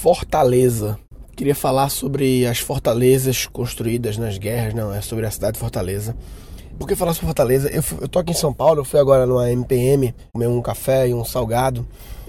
Fortaleza. Queria falar sobre as fortalezas construídas nas guerras, não, é sobre a cidade de Fortaleza. Por que falar sobre Fortaleza? Eu, eu tô aqui em São Paulo, eu fui agora numa MPM, comer um café e um salgado.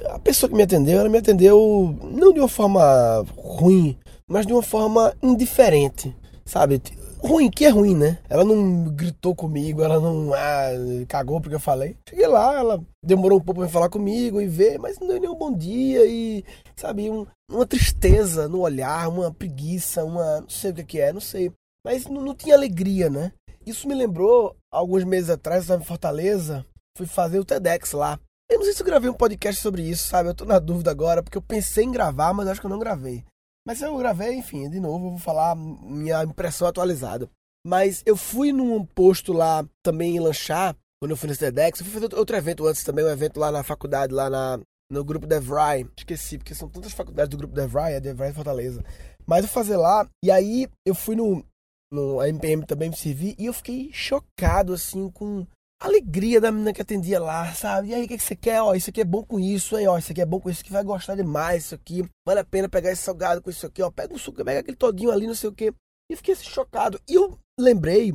A pessoa que me atendeu, ela me atendeu não de uma forma ruim, mas de uma forma indiferente, sabe? Ruim, que é ruim, né? Ela não gritou comigo, ela não ah, cagou porque eu falei. Cheguei lá, ela demorou um pouco pra falar comigo e ver, mas não deu nenhum bom dia e, sabe, um, uma tristeza no olhar, uma preguiça, uma. não sei o que, que é, não sei. Mas não, não tinha alegria, né? Isso me lembrou, alguns meses atrás, estava em Fortaleza, fui fazer o TEDx lá. Eu não sei se eu gravei um podcast sobre isso, sabe? Eu tô na dúvida agora, porque eu pensei em gravar, mas acho que eu não gravei. Mas eu gravei, enfim, de novo, eu vou falar minha impressão atualizada. Mas eu fui num posto lá também lanchar, quando eu fui no TEDx. Eu fui fazer outro evento antes também, um evento lá na faculdade, lá na, no grupo DeVry. Esqueci, porque são tantas faculdades do grupo DeVry, é DeVry Fortaleza. Mas eu fazer lá, e aí eu fui no, no MPM também me servir, e eu fiquei chocado, assim, com alegria da menina que atendia lá, sabe? E aí, o que, que você quer? Ó, isso aqui é bom com isso, hein? Ó, isso aqui é bom com isso, que vai gostar demais, isso aqui. Vale a pena pegar esse salgado com isso aqui, ó. Pega um suco, pega aquele todinho ali, não sei o quê. E fiquei assim, chocado. E eu lembrei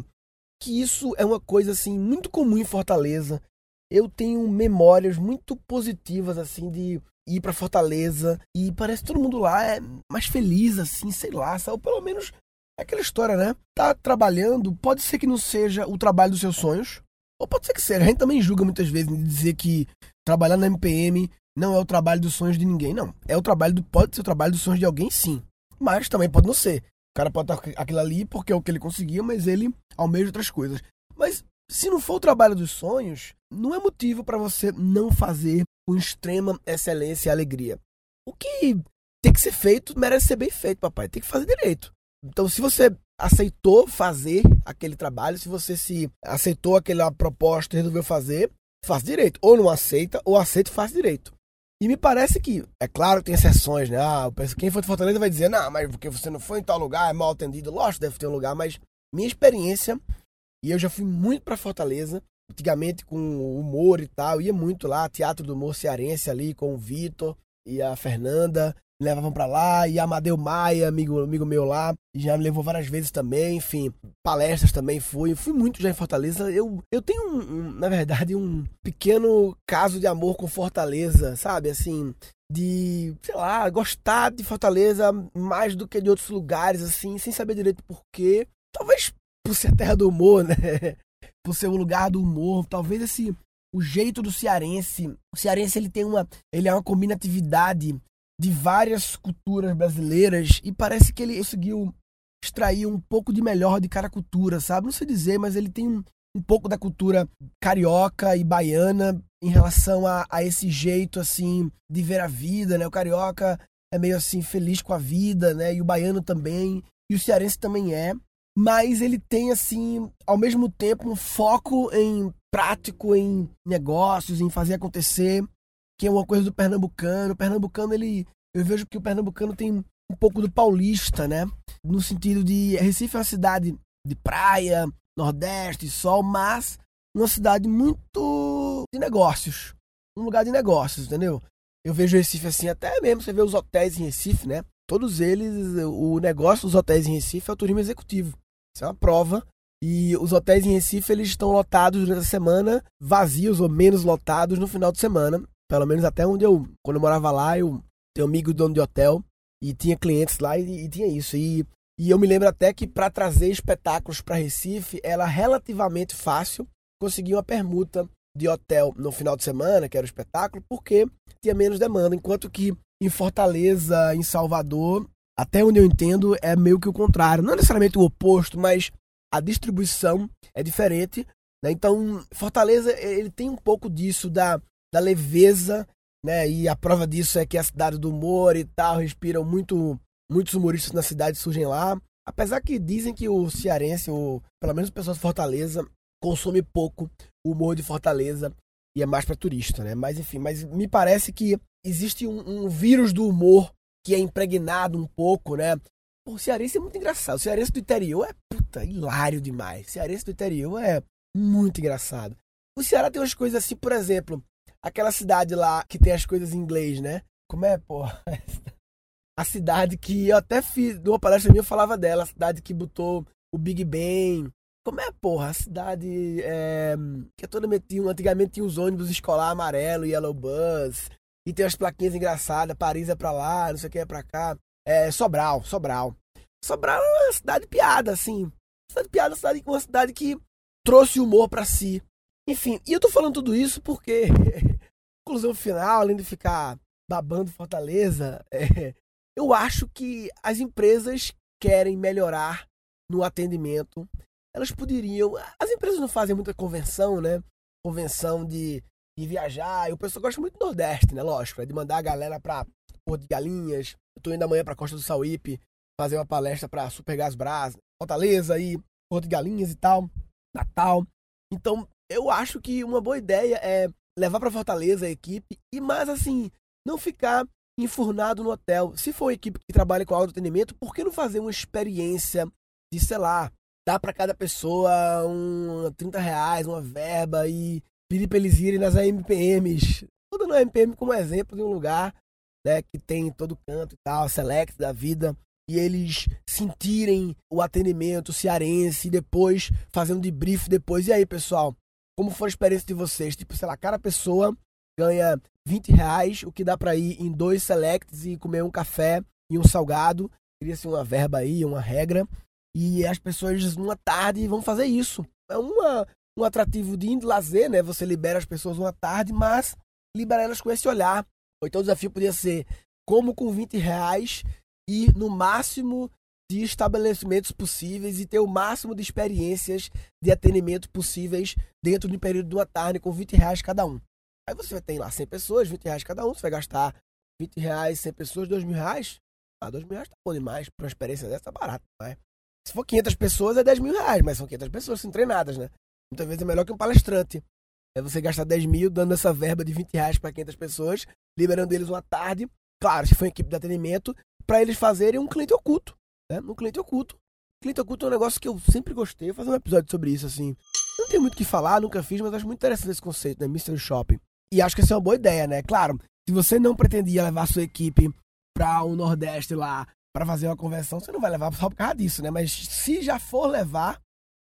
que isso é uma coisa, assim, muito comum em Fortaleza. Eu tenho memórias muito positivas, assim, de ir para Fortaleza. E parece que todo mundo lá é mais feliz, assim, sei lá, sabe? Ou pelo menos é aquela história, né? Tá trabalhando, pode ser que não seja o trabalho dos seus sonhos, ou pode ser que seja. A gente também julga muitas vezes dizer que trabalhar na MPM não é o trabalho dos sonhos de ninguém. Não. É o trabalho do. Pode ser o trabalho dos sonhos de alguém, sim. Mas também pode não ser. O cara pode estar aquilo ali porque é o que ele conseguia, mas ele almeja outras coisas. Mas se não for o trabalho dos sonhos, não é motivo para você não fazer com extrema excelência e alegria. O que tem que ser feito merece ser bem feito, papai. Tem que fazer direito. Então, se você aceitou fazer aquele trabalho, se você se aceitou aquela proposta e resolveu fazer, faz direito. Ou não aceita, ou aceita e faz direito. E me parece que, é claro que tem exceções, né? Ah, quem for de Fortaleza vai dizer, não, mas porque você não foi em tal lugar, é mal atendido. Lógico, deve ter um lugar, mas minha experiência, e eu já fui muito para Fortaleza, antigamente com humor e tal, ia muito lá, Teatro do Humor Cearense ali, com o Vitor e a Fernanda, me levavam para lá, e Amadeu Maia, amigo, amigo meu lá, já me levou várias vezes também, enfim, palestras também fui, fui muito já em Fortaleza. Eu, eu tenho, um, um, na verdade, um pequeno caso de amor com Fortaleza, sabe? Assim, de, sei lá, gostar de Fortaleza mais do que de outros lugares, assim, sem saber direito por quê. Talvez por ser a terra do humor, né? por ser o lugar do humor, talvez esse o jeito do cearense. O cearense ele tem uma, ele é uma combinatividade de várias culturas brasileiras e parece que ele conseguiu extrair um pouco de melhor de cada cultura, sabe? Não sei dizer, mas ele tem um, um pouco da cultura carioca e baiana em relação a, a esse jeito assim de ver a vida, né? O carioca é meio assim feliz com a vida, né? E o baiano também, e o cearense também é, mas ele tem assim, ao mesmo tempo um foco em prático em negócios, em fazer acontecer que é uma coisa do pernambucano. O pernambucano, ele. Eu vejo que o pernambucano tem um pouco do paulista, né? No sentido de. Recife é uma cidade de praia, nordeste, sol, mas uma cidade muito de negócios. Um lugar de negócios, entendeu? Eu vejo Recife assim, até mesmo você vê os hotéis em Recife, né? Todos eles, o negócio dos hotéis em Recife é o turismo executivo. Isso é uma prova. E os hotéis em Recife, eles estão lotados durante a semana, vazios ou menos lotados no final de semana. Pelo menos até onde eu, quando eu morava lá, eu tenho amigo dono de hotel e tinha clientes lá e, e tinha isso. E, e eu me lembro até que para trazer espetáculos para Recife era relativamente fácil conseguir uma permuta de hotel no final de semana, que era o espetáculo, porque tinha menos demanda. Enquanto que em Fortaleza, em Salvador, até onde eu entendo, é meio que o contrário. Não necessariamente o oposto, mas a distribuição é diferente. Né? Então, Fortaleza ele tem um pouco disso da da leveza, né? E a prova disso é que a cidade do humor e tal respiram muito, muitos humoristas na cidade surgem lá. Apesar que dizem que o cearense, ou pelo menos o pessoal de Fortaleza, consome pouco o humor de Fortaleza e é mais para turista, né? Mas enfim, mas me parece que existe um, um, vírus do humor que é impregnado um pouco, né? o cearense é muito engraçado. O cearense do interior é puta, hilário demais. O cearense do interior é muito engraçado. O Ceará tem umas coisas assim, por exemplo, aquela cidade lá que tem as coisas em inglês, né? Como é, porra? a cidade que eu até fiz, numa palestra minha eu falava dela, a cidade que botou o Big Ben. Como é, porra? A cidade é, que é toda tinha, antigamente tinha os ônibus escolar amarelo, Yellow Bus, e tem as plaquinhas engraçadas, Paris é pra lá, não sei o que é pra cá. É Sobral, Sobral. Sobral é uma cidade piada, assim. Cidade piada, uma cidade que trouxe humor para si. Enfim, e eu tô falando tudo isso porque, conclusão final, além de ficar babando Fortaleza, é, eu acho que as empresas querem melhorar no atendimento. Elas poderiam. As empresas não fazem muita convenção, né? Convenção de, de viajar. E o pessoal gosta muito do Nordeste, né? Lógico, é de mandar a galera pra Porto de Galinhas. Eu tô indo amanhã pra Costa do Sauípe fazer uma palestra pra Supergás Brás, Fortaleza e Porto de Galinhas e tal, Natal. Então, eu acho que uma boa ideia é levar para Fortaleza a equipe e mais assim, não ficar enfurnado no hotel. Se for uma equipe que trabalha com autoatendimento, por que não fazer uma experiência de, sei lá, dar para cada pessoa um 30 reais, uma verba e pedir para eles irem nas AMPMs. Tudo na AMPM como exemplo de um lugar né, que tem todo canto e tal, select da vida e eles sentirem o atendimento cearense e depois fazendo debrief depois. E aí, pessoal, como foi a experiência de vocês? Tipo, sei lá, cada pessoa ganha 20 reais, o que dá para ir em dois selects e comer um café e um salgado. Queria ser uma verba aí, uma regra. E as pessoas numa tarde vão fazer isso. É uma, um atrativo de lazer, né? Você libera as pessoas uma tarde, mas libera elas com esse olhar. Então o desafio podia ser como com 20 reais ir no máximo de estabelecimentos possíveis e ter o máximo de experiências de atendimento possíveis dentro de um período de uma tarde com 20 reais cada um. Aí você tem lá 100 pessoas, 20 reais cada um, você vai gastar 20 reais, 100 pessoas, 2 mil reais. Ah, 2 mil reais tá bom demais, para uma experiência dessa tá barato, né? Se for 500 pessoas é 10 mil reais, mas são 500 pessoas sem treinadas, né? Muitas vezes é melhor que um palestrante. É você gastar 10 mil dando essa verba de 20 reais para 500 pessoas, liberando eles uma tarde. Claro, se for equipe de atendimento, para eles fazerem um cliente oculto, né? Um cliente oculto. Cliente oculto é um negócio que eu sempre gostei. Fazer um episódio sobre isso, assim. Não tem muito o que falar, nunca fiz, mas acho muito interessante esse conceito, né? Mystery Shopping. E acho que essa é uma boa ideia, né? Claro, se você não pretendia levar sua equipe para o Nordeste lá para fazer uma conversão, você não vai levar só por causa disso, né? Mas se já for levar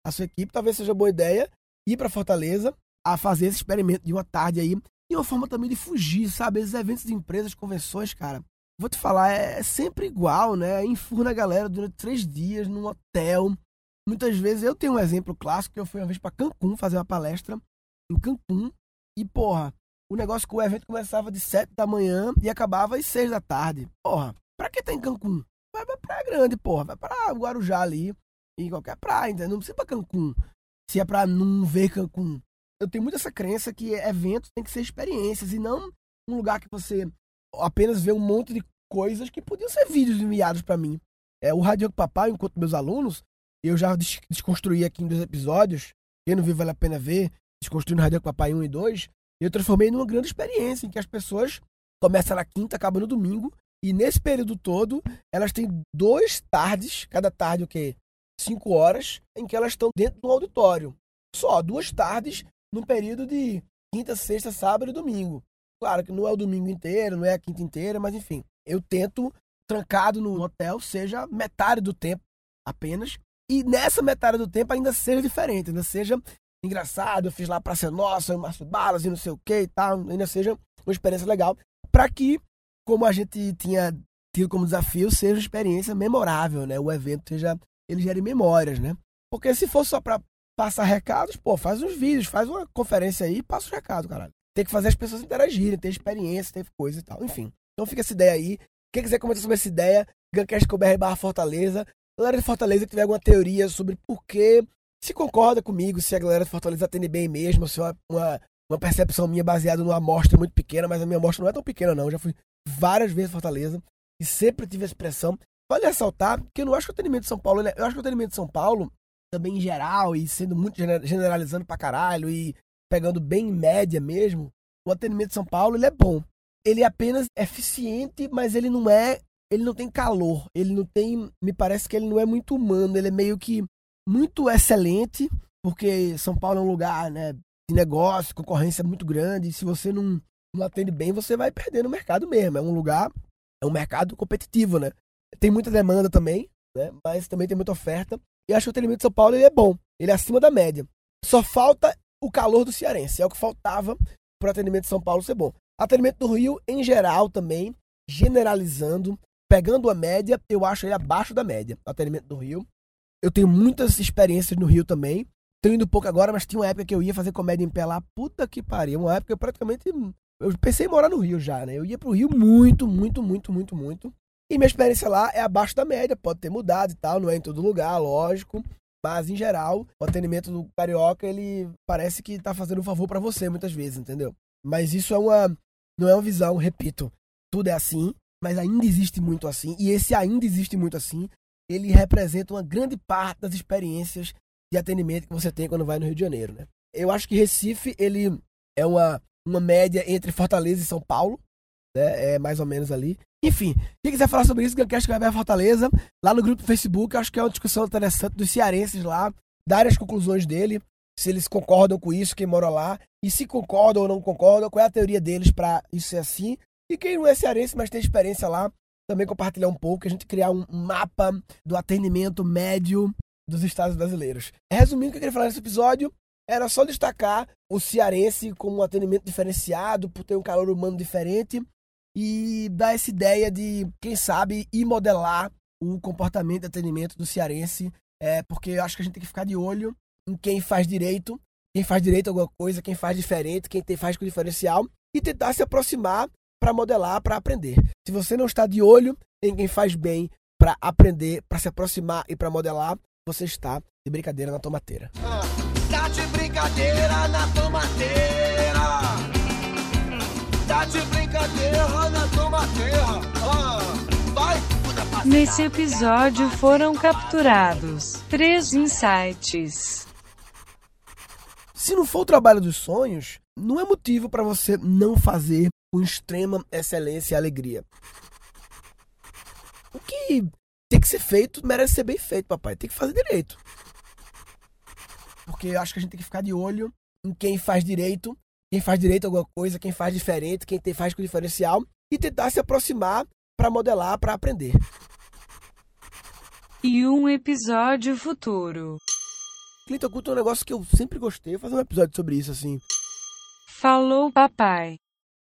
a sua equipe, talvez seja boa ideia ir para Fortaleza a fazer esse experimento de uma tarde aí. E uma forma também de fugir, sabe? Esses eventos de empresas, convenções, cara vou te falar, é sempre igual, né? Enfurna a galera durante três dias num hotel. Muitas vezes eu tenho um exemplo clássico que eu fui uma vez para Cancún fazer uma palestra em Cancún e porra, o negócio que o evento começava de sete da manhã e acabava às seis da tarde. Porra, pra que tá em Cancún? Vai pra Praia Grande, porra, vai pra Guarujá ali, em qualquer praia, entendeu? Não precisa pra Cancún. Se é pra não ver Cancún. Eu tenho muito essa crença que eventos tem que ser experiências e não um lugar que você apenas vê um monte de coisas que podiam ser vídeos enviados para mim. É, o Rádio Papai, enquanto meus alunos, eu já desconstruí aqui em dois episódios. Quem não viu, vale a pena ver. Desconstruindo Rádio Papai 1 e 2. Eu transformei numa grande experiência em que as pessoas começam na quinta, acabam no domingo. E nesse período todo, elas têm duas tardes, cada tarde o quê? Cinco horas, em que elas estão dentro do auditório. Só duas tardes num período de quinta, sexta, sábado e domingo. Claro que não é o domingo inteiro, não é a quinta inteira, mas enfim eu tento, trancado no hotel, seja metade do tempo apenas. E nessa metade do tempo ainda seja diferente, ainda seja engraçado, eu fiz lá pra ser nossa, Márcio Balas e não sei o que e tal, ainda seja uma experiência legal, para que, como a gente tinha tido como desafio, seja uma experiência memorável, né? O evento seja, ele gere memórias, né? Porque se for só pra passar recados, pô, faz uns vídeos, faz uma conferência aí e passa os recados, caralho. Tem que fazer as pessoas interagirem, ter experiência, ter coisa e tal, enfim. Então fica essa ideia aí. Quem quiser comentar sobre essa ideia, gancast.com.br barra Fortaleza. Galera de Fortaleza que tiver alguma teoria sobre por que, se concorda comigo, se a galera de Fortaleza atende bem mesmo, se é uma, uma, percepção minha baseada numa amostra muito pequena, mas a minha amostra não é tão pequena não. Eu já fui várias vezes Fortaleza e sempre tive essa expressão. Vale ressaltar que eu não acho que o atendimento de São Paulo, eu acho que o atendimento de São Paulo, também em geral, e sendo muito generalizando pra caralho, e pegando bem em média mesmo, o atendimento de São Paulo ele é bom ele é apenas eficiente, mas ele não é. Ele não tem calor. Ele não tem. Me parece que ele não é muito humano. Ele é meio que muito excelente, porque São Paulo é um lugar né, de negócio, concorrência muito grande. Se você não, não atende bem, você vai perder no mercado mesmo. É um lugar é um mercado competitivo, né? Tem muita demanda também, né? Mas também tem muita oferta. E acho que o atendimento de São Paulo ele é bom, ele é acima da média. Só falta o calor do cearense, é o que faltava para o atendimento de São Paulo ser bom. Atendimento do Rio, em geral, também, generalizando, pegando a média, eu acho ele abaixo da média, atendimento do Rio. Eu tenho muitas experiências no Rio também. Tô indo pouco agora, mas tinha uma época que eu ia fazer comédia em pé lá. Puta que pariu. Uma época que eu praticamente. Eu pensei em morar no Rio já, né? Eu ia pro Rio muito, muito, muito, muito, muito. E minha experiência lá é abaixo da média, pode ter mudado e tal, não é em todo lugar, lógico. Mas, em geral, o atendimento do carioca, ele parece que tá fazendo um favor para você muitas vezes, entendeu? Mas isso é uma. Não é uma visão, repito. Tudo é assim, mas ainda existe muito assim. E esse ainda existe muito assim, ele representa uma grande parte das experiências de atendimento que você tem quando vai no Rio de Janeiro, né? Eu acho que Recife, ele é uma, uma média entre Fortaleza e São Paulo, né? É mais ou menos ali. Enfim, quem quiser falar sobre isso, Gancast ver Fortaleza, lá no grupo do Facebook, acho que é uma discussão interessante dos cearenses lá, dar as conclusões dele, se eles concordam com isso, quem mora lá, e se concordam ou não concordam, qual é a teoria deles para isso ser assim. E quem não é cearense, mas tem experiência lá, também compartilhar um pouco, a gente criar um mapa do atendimento médio dos estados brasileiros. Resumindo o que eu queria falar nesse episódio, era só destacar o cearense como um atendimento diferenciado, por ter um calor humano diferente, e dar essa ideia de, quem sabe, ir modelar o comportamento de atendimento do cearense, é, porque eu acho que a gente tem que ficar de olho em quem faz direito, quem faz direito alguma coisa, quem faz diferente, quem tem, faz com diferencial, e tentar se aproximar para modelar, para aprender. Se você não está de olho em quem faz bem para aprender, para se aproximar e para modelar, você está de brincadeira na tomateira. Ah, tá de brincadeira na tomateira. Tá de brincadeira na tomateira. Ah, vai. Nesse episódio foram capturados três insights. Se não for o trabalho dos sonhos, não é motivo para você não fazer com extrema excelência e alegria. O que tem que ser feito merece ser bem feito, papai. Tem que fazer direito. Porque eu acho que a gente tem que ficar de olho em quem faz direito quem faz direito a alguma coisa, quem faz diferente, quem faz com diferencial e tentar se aproximar para modelar, para aprender. E um episódio futuro. Clinton Culto é um negócio que eu sempre gostei. Vou fazer um episódio sobre isso assim. Falou, papai.